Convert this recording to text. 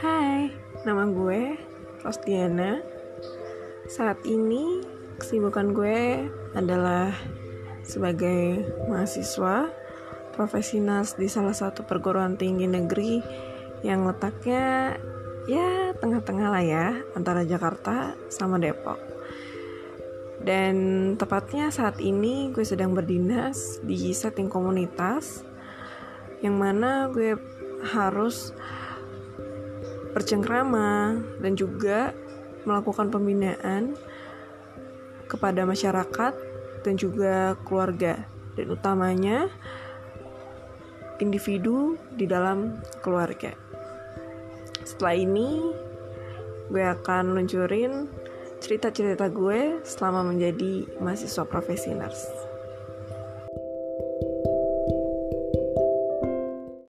Hai, nama gue Rostiana. Saat ini kesibukan gue adalah sebagai mahasiswa profesional di salah satu perguruan tinggi negeri yang letaknya ya tengah-tengah lah ya antara Jakarta sama Depok. Dan tepatnya saat ini gue sedang berdinas di setting komunitas yang mana gue harus bercengkrama dan juga melakukan pembinaan kepada masyarakat dan juga keluarga dan utamanya individu di dalam keluarga. Setelah ini gue akan luncurin cerita-cerita gue selama menjadi mahasiswa profesional.